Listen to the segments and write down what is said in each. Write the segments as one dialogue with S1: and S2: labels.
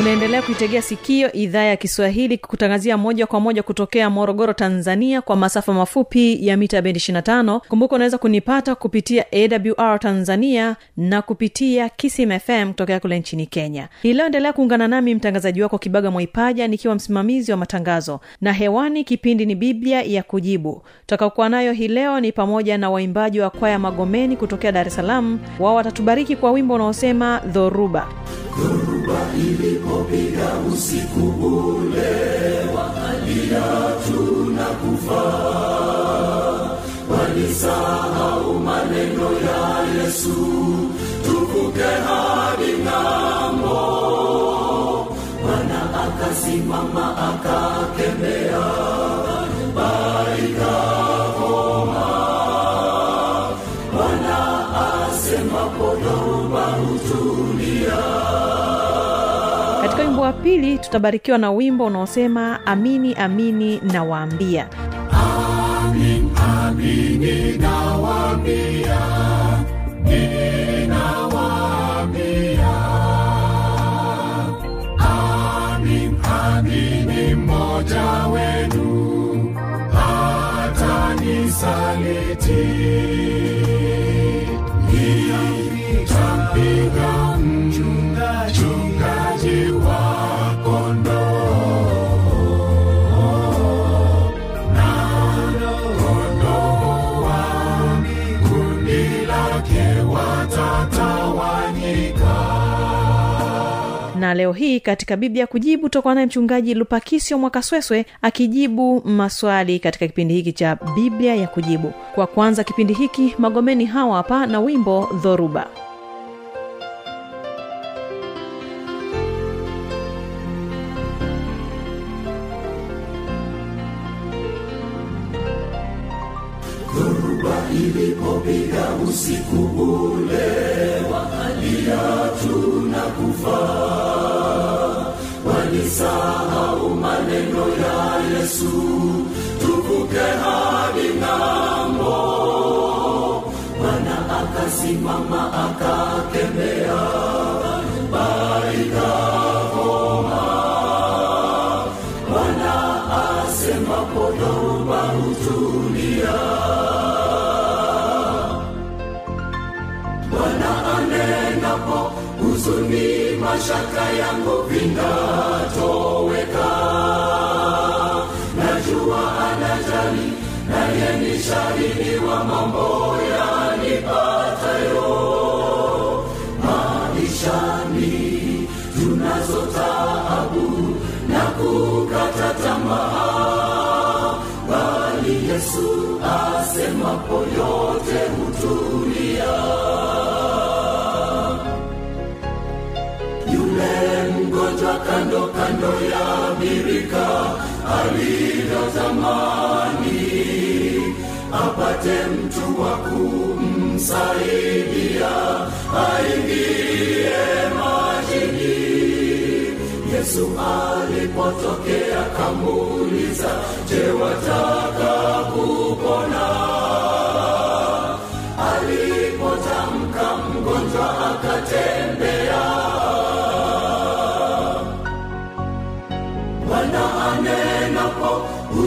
S1: unaendelea kuitegea sikio idhaa ya kiswahili kutangazia moja kwa moja kutokea morogoro tanzania kwa masafa mafupi ya mita bendi 25 kumbuka unaweza kunipata kupitia awr tanzania na kupitia kismfm kutokea kule nchini kenya. Hii endelea kuungana nami mtangazaji wako kibaga mwaipaja nikiwa msimamizi wa matangazo. Na hewani kipindi ni biblia ya kujibu. Tutakaokuwa nayo hii leo ni pamoja na waimbaji wa kwaya magomeni kutokea dar es salaam. Wao watatubariki kwa wimbo unaosema dhoruba
S2: ilipopiga usiku ule wakalia tuna kufa walisahau maneno ya yesu tuvuke hadi ng'ambo. Bwana akasimama akakemea
S1: katika pili tutabarikiwa na wimbo unaosema amini amini nawaambia.
S2: Amin, amini nawaambia, amini mmoja wenu. Hatanisaliti. Nitampiga
S1: leo hii katika biblia kujibu tutakuwa naye mchungaji lupakisio mwakasweswe akijibu maswali katika kipindi hiki cha biblia ya kujibu. Kwa kwanza kipindi hiki magomeni hawa hapa na wimbo dhoruba.
S2: Ilipopiga usiku ule, wakalia tuna kufa. Walisahau maneno ya Yesu, tuvuke hadi ng'ambo. Bwana akasimama akakemea, baikakoma. Bwana asemapo dhoruba hutulia. Bwana anenapo huzuni, mashaka yangu vinatoweka. Najua anajali, naye ni shahidi wa mambo yanipatayo maishani. Tunazo na kukata tamaa, bali Yesu asemapo yote hutulia. Kando kando ya birika alivyotamani apate mtu wa kumsaidia aingie majini. Yesu alipotokea kamuuliza je wataka kupona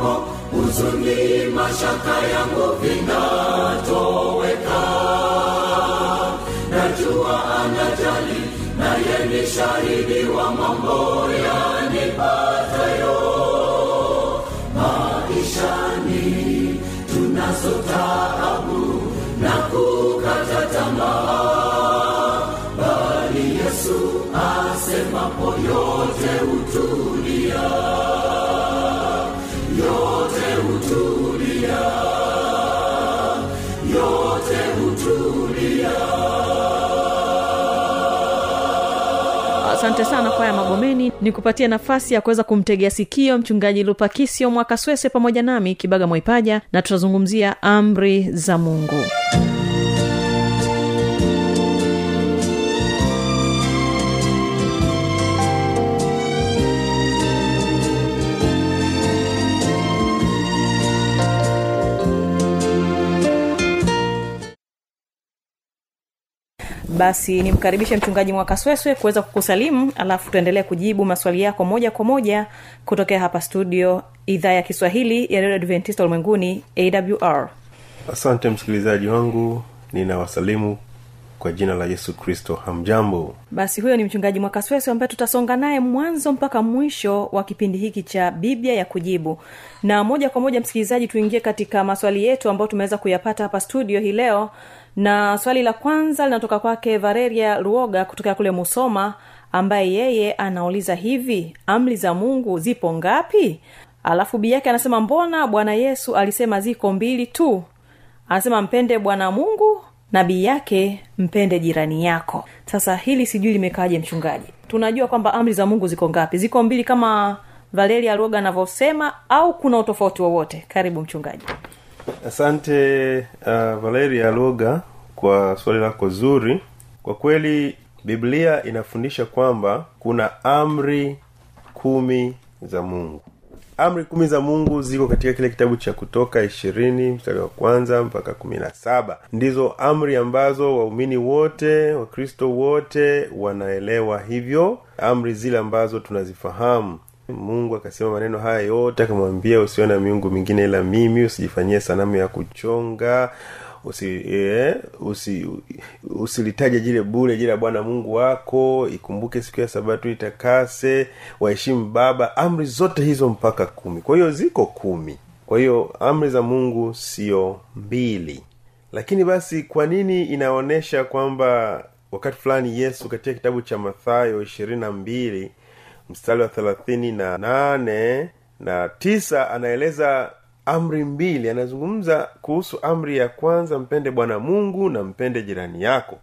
S2: anenapo huzuni mashaka yangu vinatoweka. Najua anajali naye ni shahidi wa mambo yanipatayo maishani tunazo taabu
S1: asante sana kwaya magomeni. Ni kupatia nafasi ya kuweza kumtegea sikio mchungaji lupakisio mwakaswese pamoja nami kibaga mwaipaja na tutazungumzia amri za mungu basi nimkaribishe mchungaji mwakasweswe kuweza kukusalimu alafu tuendelee kujibu maswali yako moja kwa moja kutokea hapa studio idhaa ya kiswahili ya redio adventista ulimwenguni awr
S3: asante msikilizaji wangu ninawasalimu kwa jina la yesu kristo. Hamjambo?
S1: Basi huyo ni mchungaji mwakasweswe ambaye tutasonga naye mwanzo mpaka mwisho wa kipindi hiki cha biblia ya kujibu. Na moja kwa moja msikilizaji tuingie katika maswali yetu ambayo tumeweza kuyapata hapa studio hii leo na swali la kwanza linatoka kwake vareria ruoga kutokea kule musoma ambaye yeye anauliza hivi amri za mungu zipo ngapi? Alafu bii yake anasema mbona bwana yesu alisema ziko mbili tu? Anasema mpende bwana mungu na bii yake mpende jirani yako. Sasa hili sijui limekaaje mchungaji? Tunajua kwamba amri za mungu ziko ngapi? Ziko mbili kama valeria ruoga anavyosema au kuna utofauti wowote? Karibu mchungaji
S3: asante uh, valeria loga kwa swali lako zuri. Kwa kweli biblia inafundisha kwamba kuna amri kumi za mungu. Amri kumi za mungu ziko katika kile kitabu cha kutoka ishirini mstari wa kwanza mpaka kumi na saba. Ndizo amri ambazo waumini wote wakristo wote wanaelewa hivyo. Amri zile ambazo tunazifahamu mungu akasema maneno haya yote akamwambia usiwe na miungu mingine ila mimi usijifanyie sanamu ya kuchonga usi, eh, usi usilitaje jile bule jile ya bwana mungu wako. Ikumbuke siku ya sabato itakase waheshimu baba. Amri zote hizo mpaka kumi. Kwa hiyo ziko kumi. Kwa hiyo amri za mungu sio mbili. Lakini basi kwa nini inaonyesha kwamba wakati fulani yesu katika kitabu cha mathayo ishirini na mbili mstari wa thelathini na nane na tisa anaeleza amri mbili. Anazungumza kuhusu amri ya kwanza mpende bwana mungu na mpende jirani yako.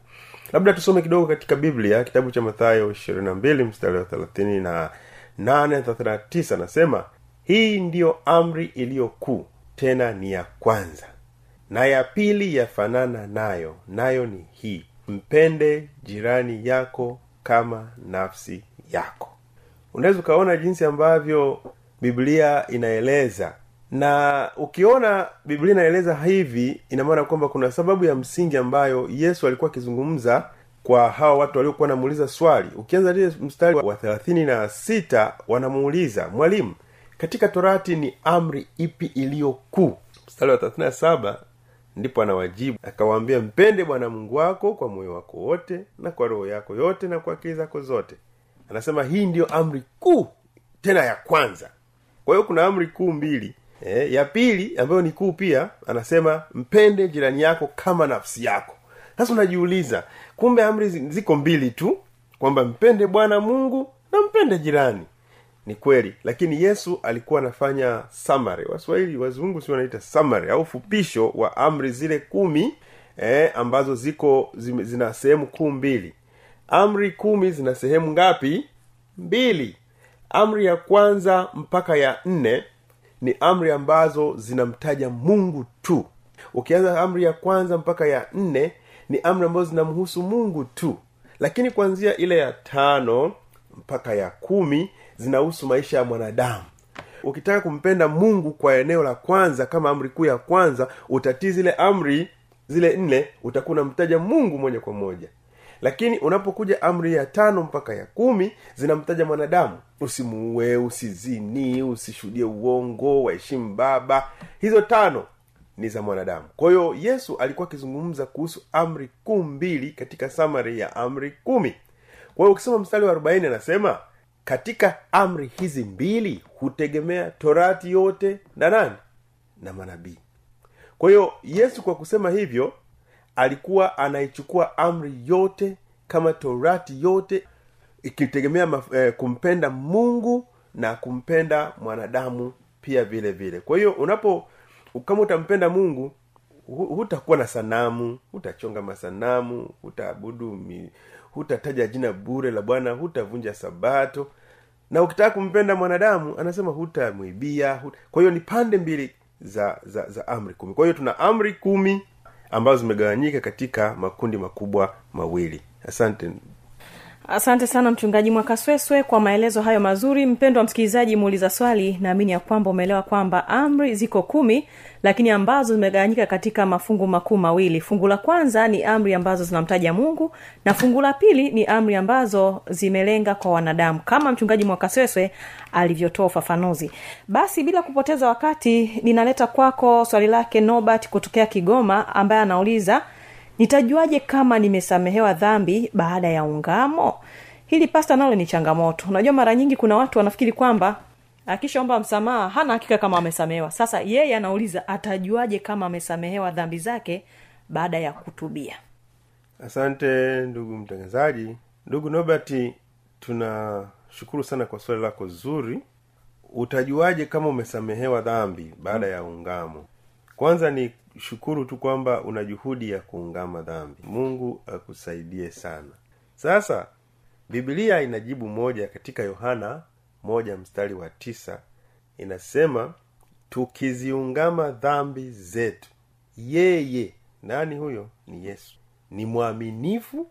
S3: Labda tusome kidogo katika biblia kitabu cha mathayo ishirini na mbili mstari wa thelathini na nane thelathini na tisa. Anasema hii ndiyo amri iliyo kuu tena ni ya kwanza na ya pili yafanana nayo nayo ni hii mpende jirani yako kama nafsi yako unaweza ukaona jinsi ambavyo biblia inaeleza. Na ukiona biblia inaeleza hivi ina maana kwamba kuna sababu ya msingi ambayo yesu alikuwa akizungumza kwa hawa watu waliokuwa wanamuuliza swali. Ukianza lile mstari wa thelathini na sita wanamuuliza mwalimu katika torati ni amri ipi iliyo kuu? Mstari wa thelathini na saba ndipo anawajibu akawaambia mpende bwana mungu wako kwa moyo wako wote na kwa roho yako yote na kwa akili zako zote anasema hii ndiyo amri kuu tena ya kwanza. Kwa hiyo kuna amri kuu mbili. E, ya pili ambayo ni kuu pia anasema mpende jirani yako kama nafsi yako. Sasa unajiuliza kumbe amri zi- ziko mbili tu kwamba mpende bwana mungu na mpende jirani. Ni kweli lakini yesu alikuwa anafanya samari waswahili wazungu si wanaita samari au fupisho wa amri zile kumi eh, ambazo ziko zina sehemu kuu mbili amri kumi zina sehemu ngapi? Mbili. Amri ya kwanza mpaka ya nne ni amri ambazo zinamtaja mungu tu. Ukianza amri ya kwanza mpaka ya nne ni amri ambazo zinamhusu mungu tu. Lakini kuanzia ile ya tano mpaka ya kumi zinahusu maisha ya mwanadamu. Ukitaka kumpenda mungu kwa eneo la kwanza kama amri kuu ya kwanza utatii zile amri zile nne utakuwa unamtaja mungu moja kwa moja lakini unapokuja amri ya tano mpaka ya kumi zinamtaja mwanadamu. Usimuue usizini usishuhudie uongo waheshimu baba. Hizo tano ni za mwanadamu. Kwa hiyo yesu alikuwa akizungumza kuhusu amri kuu mbili katika samari ya amri kumi. Kwa hiyo ukisoma mstari wa arobaini anasema katika amri hizi mbili hutegemea torati yote na nani? Na manabii. Kwa hiyo yesu kwa kusema hivyo alikuwa anaichukua amri yote kama torati yote ikitegemea maf- eh, kumpenda mungu na kumpenda mwanadamu pia vile vile. Kwa hiyo unapo kama utampenda mungu hutakuwa na sanamu hutachonga masanamu hutaabudu hutataja jina bure la bwana hutavunja sabato. Na ukitaka kumpenda mwanadamu anasema hutamwibia huta... kwa hiyo ni pande mbili za za za amri kumi. Kwa hiyo tuna amri kumi ambazo zimegawanyika katika makundi makubwa mawili. Asante
S1: asante sana mchungaji mwakasweswe kwa maelezo hayo mazuri. Mpendo wa msikilizaji muuliza swali naamini ya kwamba umeelewa kwamba amri ziko kumi lakini ambazo zimegawanyika katika mafungu makuu mawili. Fungu la kwanza ni amri ambazo zinamtaja mungu na fungu la pili ni amri ambazo zimelenga kwa wanadamu kama mchungaji mwakasweswe alivyotoa ufafanuzi. Basi bila kupoteza wakati ninaleta kwako swali lake nobert kutokea kigoma ambaye anauliza nitajuaje kama nimesamehewa dhambi baada ya ungamo? Hili pasta nalo ni changamoto. Unajua mara nyingi kuna watu wanafikiri kwamba akishaomba msamaha hana hakika kama amesamehewa. Sasa yeye anauliza atajuaje kama amesamehewa dhambi zake baada ya kutubia?
S3: Asante ndugu mtangazaji. Ndugu nobert tunashukuru sana kwa swali lako zuri. Utajuaje kama umesamehewa dhambi baada ya ungamo? Kwanza ni shukuru tu kwamba una juhudi ya kuungama dhambi. Mungu akusaidie sana. Sasa bibilia inajibu moja katika yohana moja mstari wa tisa. Inasema tukiziungama dhambi zetu yeye nani huyo? Ni yesu. Ni mwaminifu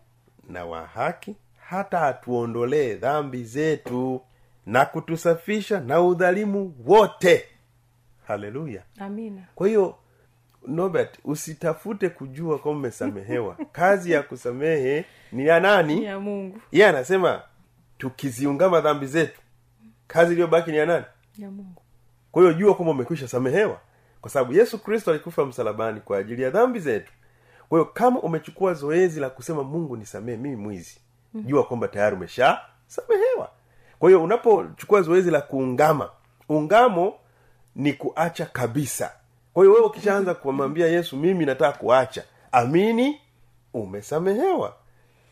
S3: na wa haki hata atuondolee dhambi zetu na kutusafisha na udhalimu wote. Haleluya.
S1: Amina.
S3: Kwa hiyo nobert usitafute kujua kwama umesamehewa. Kazi ya kusamehe ni ya nani?
S1: Ya mungu.
S3: Iye anasema tukiziungama dhambi zetu kazi iliyobaki ni ya nani?
S1: Ya mungu.
S3: Kwa hiyo jua kwamba umekwisha samehewa. Kwa sababu yesu kristo alikufa msalabani kwa ajili ya dhambi zetu. Kwa hiyo kama umechukua zoezi la kusema mungu nisamehe mimi mwizi jua kwamba tayari umesha samehewa kwa hiyo unapochukua zoezi la kuungama ungamo ni kuacha kabisa kwa hiyo wewe ukishaanza kumwambia yesu mimi nataka kuacha amini umesamehewa.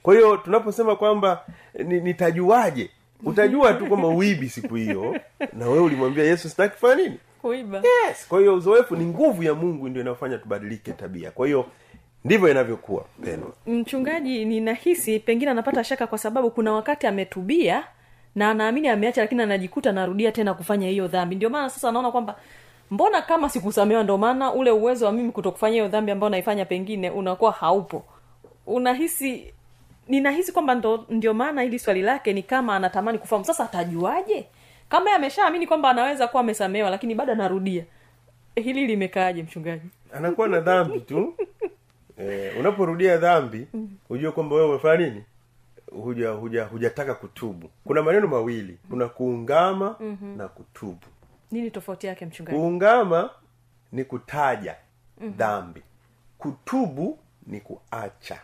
S3: Kwa hiyo tunaposema kwamba ni- nitajuaje? Utajua tu kwamba uibi siku hiyo na wewe ulimwambia yesu sitaki kufanya nini?
S1: Kuiba.
S3: Yes. Kwa hiyo uzoefu ni nguvu ya mungu ndio inayofanya tubadilike tabia. Kwa hiyo ndivyo inavyokuwa pendwa
S1: mchungaji ninahisi pengine anapata shaka kwa sababu kuna wakati ametubia na anaamini ameacha lakini anajikuta anarudia tena kufanya hiyo dhambi. Ndio maana sasa anaona kwamba mbona kama sikusamewa ndio maana ule uwezo wa mimi kutokufanya hiyo dhambi ambayo naifanya pengine unakuwa haupo? Unahisi ninahisi kwamba ndo, ndio maana hili swali lake ni kama anatamani kufahamu. Sasa atajuaje? Kama ameshaamini kwamba anaweza kuwa amesamewa lakini bado anarudia. Hili limekaaje mchungaji?
S3: Anakuwa na dhambi tu. Eh, unaporudia dhambi hujue kwamba wewe umefanya nini? Huja huja hujataka kutubu. Kuna maneno mawili. Kuna kuungama mm-hmm. na kutubu
S1: nini tofauti yake mchungaji
S3: kuungama ni kutaja dhambi kutubu ni kuacha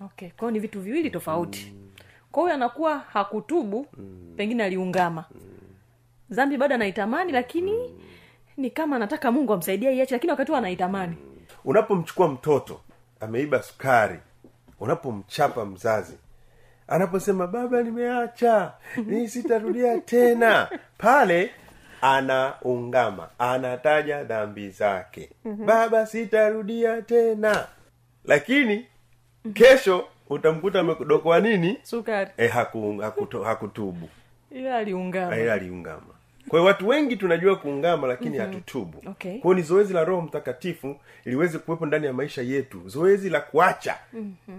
S1: okay kwao ni vitu viwili tofauti mm. kwa huyo anakuwa hakutubu mm. pengine aliungama mm. dhambi bado anaitamani lakini mm. ni kama anataka mungu amsaidia iache lakini wakati huo anaitamani
S3: unapomchukua mtoto ameiba sukari unapomchapa mzazi anaposema baba nimeacha ni sitarudia tena pale anaungama anataja dhambi zake. Baba sitarudia tena. Lakini kesho utamkuta amedokoa nini?
S1: Sukari.
S3: E, haku, hakuto, hakutubu.
S1: Ila aliungama.
S3: Ila aliungama kwa hiyo watu wengi tunajua kuungama lakini hatutubu.
S1: Okay.
S3: kwao ni zoezi la roho mtakatifu liweze kuwepo ndani ya maisha yetu. Zoezi la kuacha.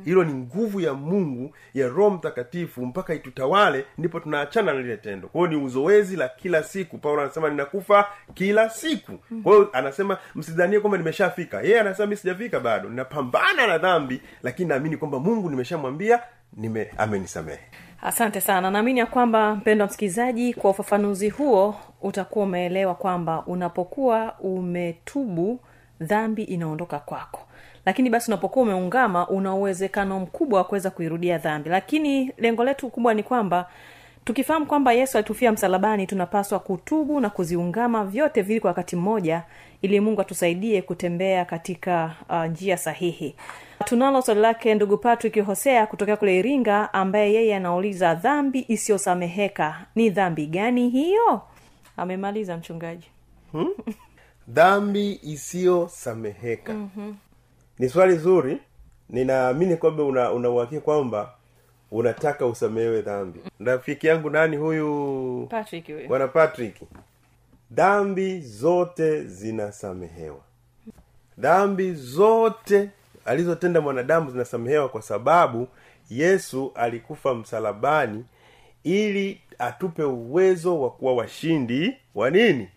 S3: Hilo ni nguvu ya mungu ya roho mtakatifu mpaka itutawale ndipo tunaachana na lile tendo. Kwao ni uzoezi la kila siku. Paulo anasema ninakufa kila siku. Kwa hiyo anasema msidhanie kwamba nimeshafika. Yeye anasema mi sijafika bado. Ninapambana na dhambi lakini naamini kwamba mungu nimeshamwambia nime amenisamehe
S1: asante sana. Naamini ya kwamba mpendo wa msikilizaji kwa ufafanuzi huo utakuwa umeelewa kwamba unapokuwa umetubu dhambi inaondoka kwako. Lakini basi unapokuwa umeungama una uwezekano mkubwa wa kuweza kuirudia dhambi. Lakini lengo letu kubwa ni kwamba tukifahamu kwamba yesu alitufia msalabani tunapaswa kutubu na kuziungama vyote vili kwa wakati mmoja ili mungu atusaidie kutembea katika uh, njia sahihi. Tunalo swali lake ndugu patrick hosea kutokea kule iringa ambaye yeye anauliza dhambi isiyosameheka ni dhambi gani hiyo? Amemaliza mchungaji.
S3: Dhambi isiyosameheka. Mm-hmm. ni swali zuri. Ninaamini kwamba una una kwamba unataka usamehewe dhambi. Rafiki yangu nani huyu?
S1: Patrick huyu.
S3: Bwana patrick dhambi zote zinasamehewa. Dhambi zote alizotenda mwanadamu zinasamehewa kwa sababu yesu alikufa msalabani ili atupe uwezo wa kuwa washindi wa nini?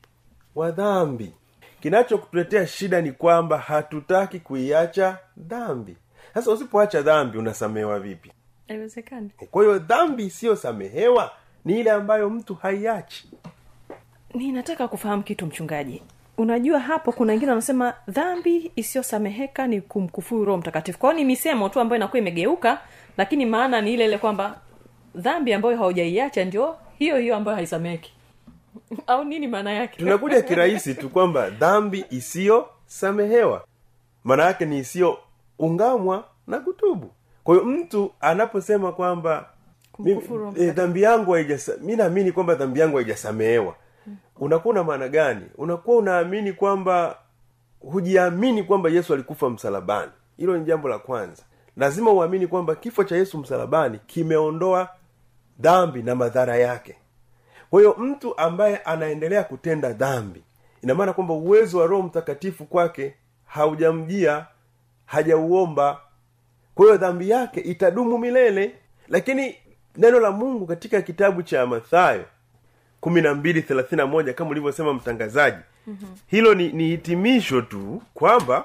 S3: Wa dhambi. Kinachokutuletea shida ni kwamba hatutaki kuiacha dhambi. Sasa usipoacha dhambi unasamehewa vipi?
S1: Haiwezekani.
S3: Kwa hiyo dhambi isiyosamehewa ni ile ambayo mtu haiachi
S1: ninataka kufahamu kitu mchungaji. Unajua hapo kuna wengine wanasema dhambi isiyosameheka ni kumkufuru roho mtakatifu. Kwao ni misemo tu ambayo inakuwa imegeuka lakini maana ni ile ile kwamba dhambi ambayo haujaiacha ndio hiyo hiyo ambayo haisameheki. Au nini maana yake?
S3: Tunakuja kirahisi tu kwamba dhambi isiyosamehewa. Maana yake ni isiyoungamwa na kutubu. Kwa hiyo mtu anaposema kwamba eh, dhambi yangu haijasa mi naamini kwamba dhambi yangu haijasamehewa unakuwa na maana gani? Unakuwa unaamini kwamba hujiamini kwamba yesu alikufa msalabani. Hilo ni jambo la kwanza. Lazima uamini kwamba kifo cha yesu msalabani kimeondoa dhambi na madhara yake. Kwa hiyo mtu ambaye anaendelea kutenda dhambi ina maana kwamba uwezo wa roho mtakatifu kwake haujamjia hajauomba. Kwa hiyo dhambi yake itadumu milele. Lakini neno la mungu katika kitabu cha mathayo kumi na mbili thelathini na moja kama ulivyosema mtangazaji. Mm-hmm. hilo ni, ni hitimisho tu kwamba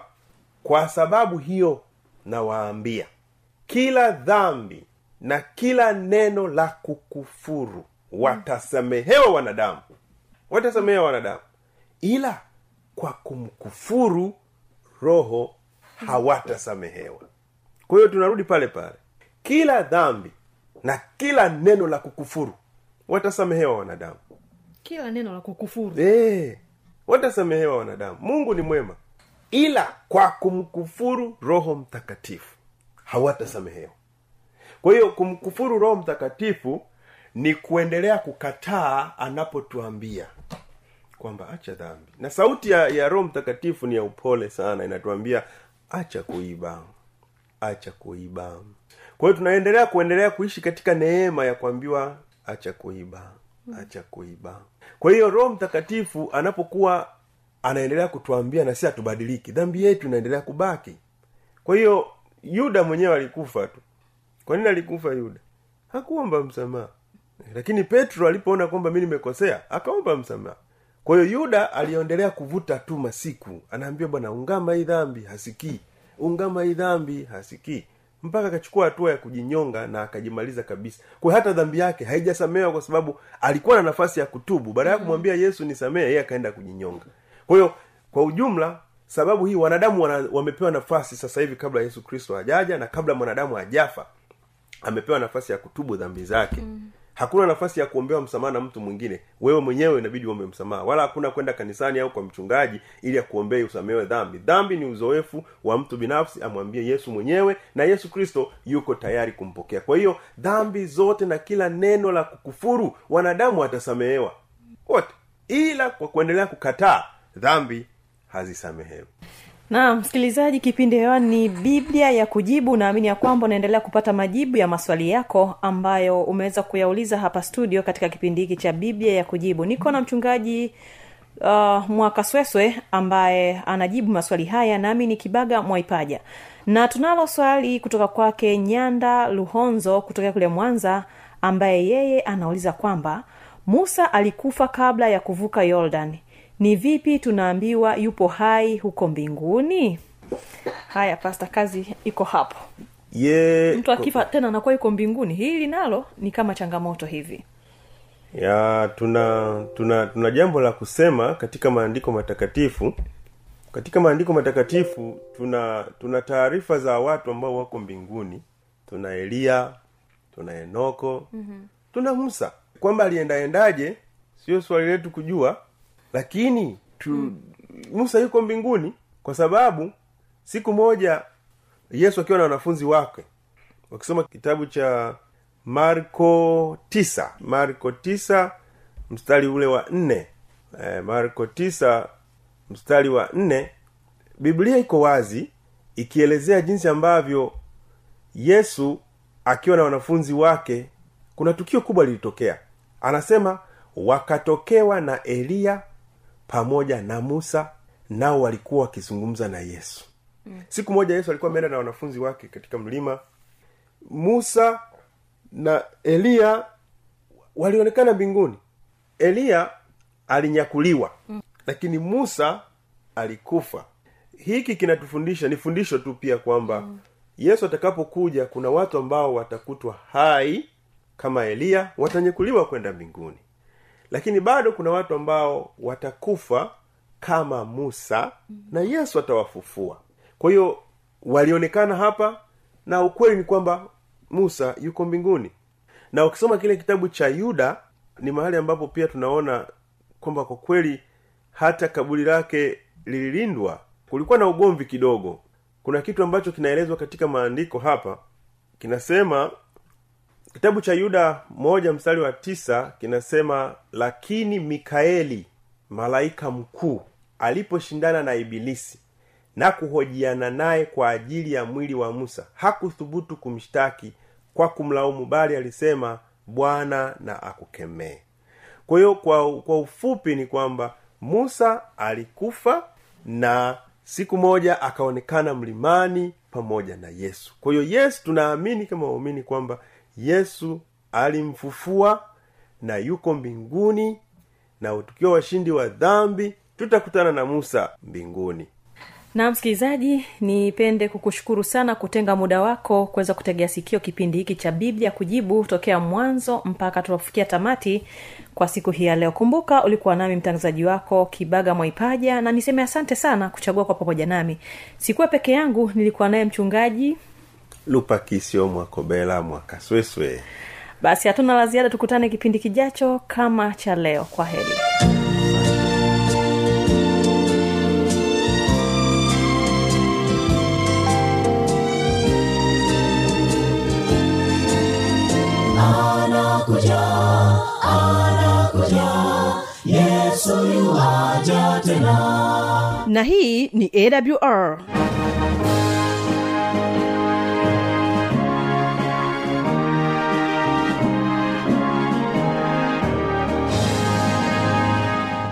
S3: kwa sababu hiyo nawaambia kila dhambi na kila neno la kukufuru watasamehewa wanadamu. Watasamehewa wanadamu. Ila kwa kumkufuru roho hawatasamehewa. Kwa hiyo tunarudi pale pale. Kila dhambi na kila neno la kukufuru watasamehewa wanadamu
S1: kila neno la kukufuru
S3: Eh, watasamehewa wanadamu. Mungu ni mwema ila kwa kumkufuru roho mtakatifu hawatasamehewa. Kwa hiyo kumkufuru roho mtakatifu ni kuendelea kukataa anapotuambia kwamba acha dhambi. Na sauti ya, ya roho mtakatifu ni ya upole sana inatuambia acha kuiba acha kuiba. Kwa hiyo tunaendelea kuendelea kuishi katika neema ya kuambiwa acha kuiba acha kuiba. Kwa hiyo roho mtakatifu anapokuwa anaendelea kutuambia na si hatubadiliki dhambi yetu inaendelea kubaki. Kwa hiyo yuda mwenyewe alikufa tu. Kwa nini alikufa yuda? Hakuomba msamaha. Lakini petro alipoona kwamba mi nimekosea akaomba msamaha. Kwa hiyo yuda aliendelea kuvuta tu masiku. Anaambia bwana ungama hii dhambi hasikii. Ungama hii dhambi hasikii mpaka akachukua hatua ya kujinyonga na akajimaliza kabisa. Kwa hata dhambi yake haijasamewa kwa sababu alikuwa na nafasi ya kutubu. Baada ya kumwambia yesu nisamee yeye akaenda kujinyonga. Kwa hiyo kwa ujumla sababu hii wanadamu wana, wamepewa nafasi sasa hivi kabla yesu kristo hajaja na kabla mwanadamu hajafa amepewa nafasi ya kutubu dhambi zake. Mm. Hakuna nafasi ya kuombewa msamaha na mtu mwingine. Wewe mwenyewe inabidi uombe msamaha. Wala hakuna kwenda kanisani au kwa mchungaji ili akuombee usamehewe dhambi. Dhambi ni uzoefu wa mtu binafsi amwambie yesu mwenyewe na yesu kristo yuko tayari kumpokea. Kwa hiyo dhambi zote na kila neno la kukufuru wanadamu watasamehewa. Wote. Ila kwa kuendelea kukataa dhambi hazisamehewi
S1: na msikilizaji kipindi hewani ni biblia ya kujibu. Naamini ya kwamba unaendelea kupata majibu ya maswali yako ambayo umeweza kuyauliza hapa studio katika kipindi hiki cha biblia ya kujibu. Niko na mchungaji uh, mwakasweswe ambaye anajibu maswali haya nami ni kibaga mwaipaja. Na tunalo swali kutoka kwake nyanda luhonzo kutokea kule mwanza ambaye yeye anauliza kwamba musa alikufa kabla ya kuvuka yordan ni vipi tunaambiwa yupo hai huko mbinguni? Haya pasta kazi iko hapo.
S3: Yeah,
S1: mtu akifa tena anakuwa yuko mbinguni. Hili nalo ni kama changamoto hivi.
S3: Ya tuna tuna tuna jambo la kusema katika maandiko matakatifu. Katika maandiko matakatifu tuna tuna taarifa za watu ambao wako mbinguni. Tuna eliya tuna enoko. Mm-hmm. tuna musa. Kwamba aliendaendaje sio swali letu kujua lakini tu, mm. musa yuko mbinguni kwa sababu siku moja yesu akiwa na wanafunzi wake wakisoma kitabu cha marko tisa marko tisa mstari ule wa nne. E, marko tisa mstari wa nne. Biblia iko wazi ikielezea jinsi ambavyo yesu akiwa na wanafunzi wake kuna tukio kubwa lilitokea. Anasema wakatokewa na eliya pamoja na musa nao walikuwa wakizungumza na yesu mm. siku moja yesu alikuwa ameenda na wanafunzi wake katika mlima musa na eliya walionekana mbinguni eliya alinyakuliwa mm. lakini musa alikufa hiki kinatufundisha ni fundisho tu pia kwamba mm. yesu atakapokuja kuna watu ambao watakutwa hai kama eliya watanyakuliwa kwenda mbinguni lakini bado kuna watu ambao watakufa kama musa na yesu atawafufua. Kwa hiyo walionekana hapa na ukweli ni kwamba musa yuko mbinguni. Na ukisoma kile kitabu cha yuda ni mahali ambapo pia tunaona kwamba kwa kweli hata kaburi lake lililindwa kulikuwa na ugomvi kidogo. Kuna kitu ambacho kinaelezwa katika maandiko hapa kinasema kitabu cha yuda moja mstari wa tisa kinasema lakini mikaeli malaika mkuu aliposhindana na ibilisi na kuhojiana naye kwa ajili ya mwili wa musa hakuthubutu kumshtaki kwa kumlaumu bali alisema bwana na akukemee kwa hiyo kwa, kwa ufupi ni kwamba musa alikufa na siku moja akaonekana mlimani pamoja na yesu. Kwa hiyo yesu tunaamini kama waumini kwamba yesu alimfufua na yuko mbinguni na tukiwa washindi wa dhambi tutakutana na musa mbinguni.
S1: Na msikilizaji nipende kukushukuru sana kutenga muda wako kuweza kutegea sikio kipindi hiki cha biblia kujibu tokea mwanzo mpaka tunapofikia tamati kwa siku hii ya leo. Kumbuka ulikuwa nami mtangazaji wako kibaga mwaipaja na niseme asante sana kuchagua kwa pamoja nami. Sikuwa peke yangu nilikuwa naye mchungaji
S3: lupakisio mwakobela mwakasweswe.
S1: Basi hatuna la ziada tukutane kipindi kijacho kama cha leo. Kwa heli
S2: anakuja anakuja yesu yuwaja tena.
S1: Na hii ni awr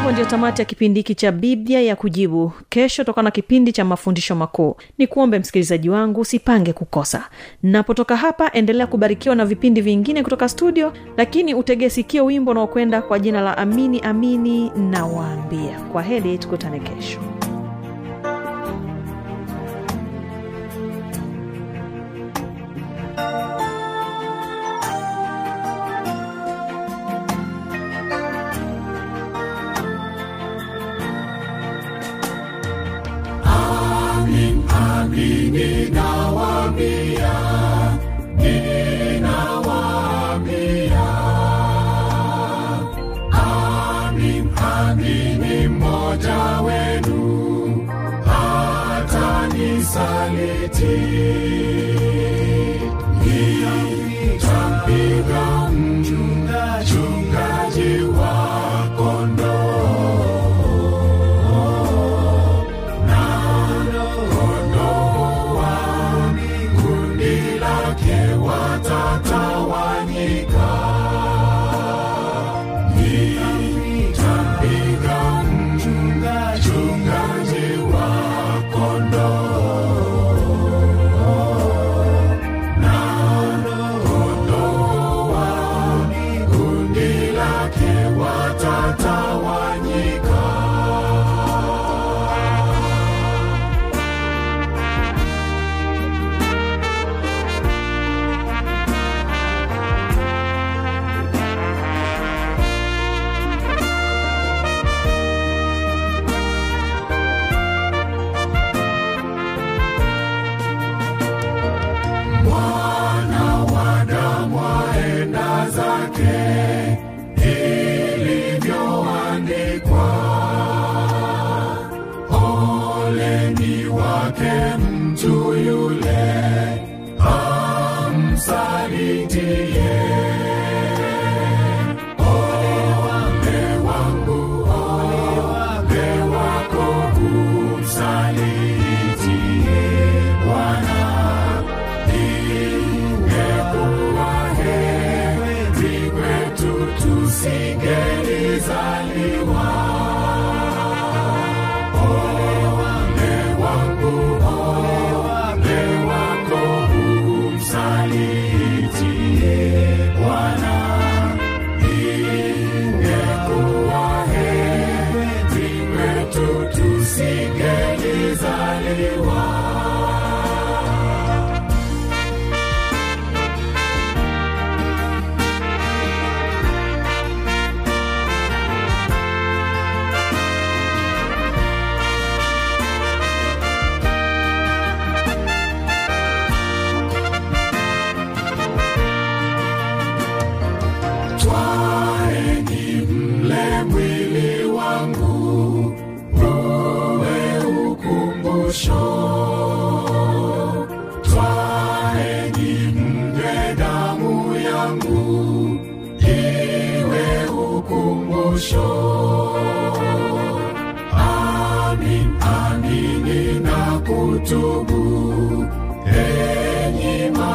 S1: Hapo ndio tamati ya kipindi hiki cha biblia ya kujibu. Kesho toka na kipindi cha mafundisho makuu. Ni kuombe msikilizaji wangu usipange kukosa. Napotoka hapa endelea kubarikiwa na vipindi vingine kutoka studio lakini utegesikie wimbo unaokwenda kwa jina la amini amini na waambia kwa heli tukutane kesho
S2: kutubu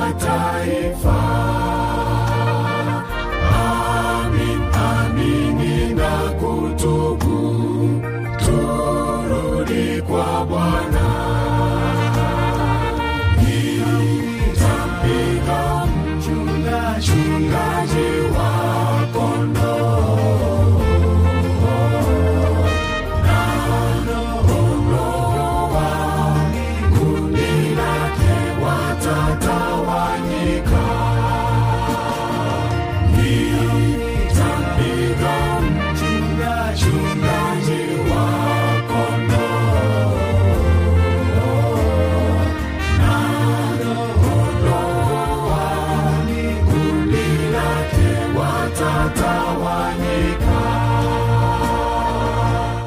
S2: mataifa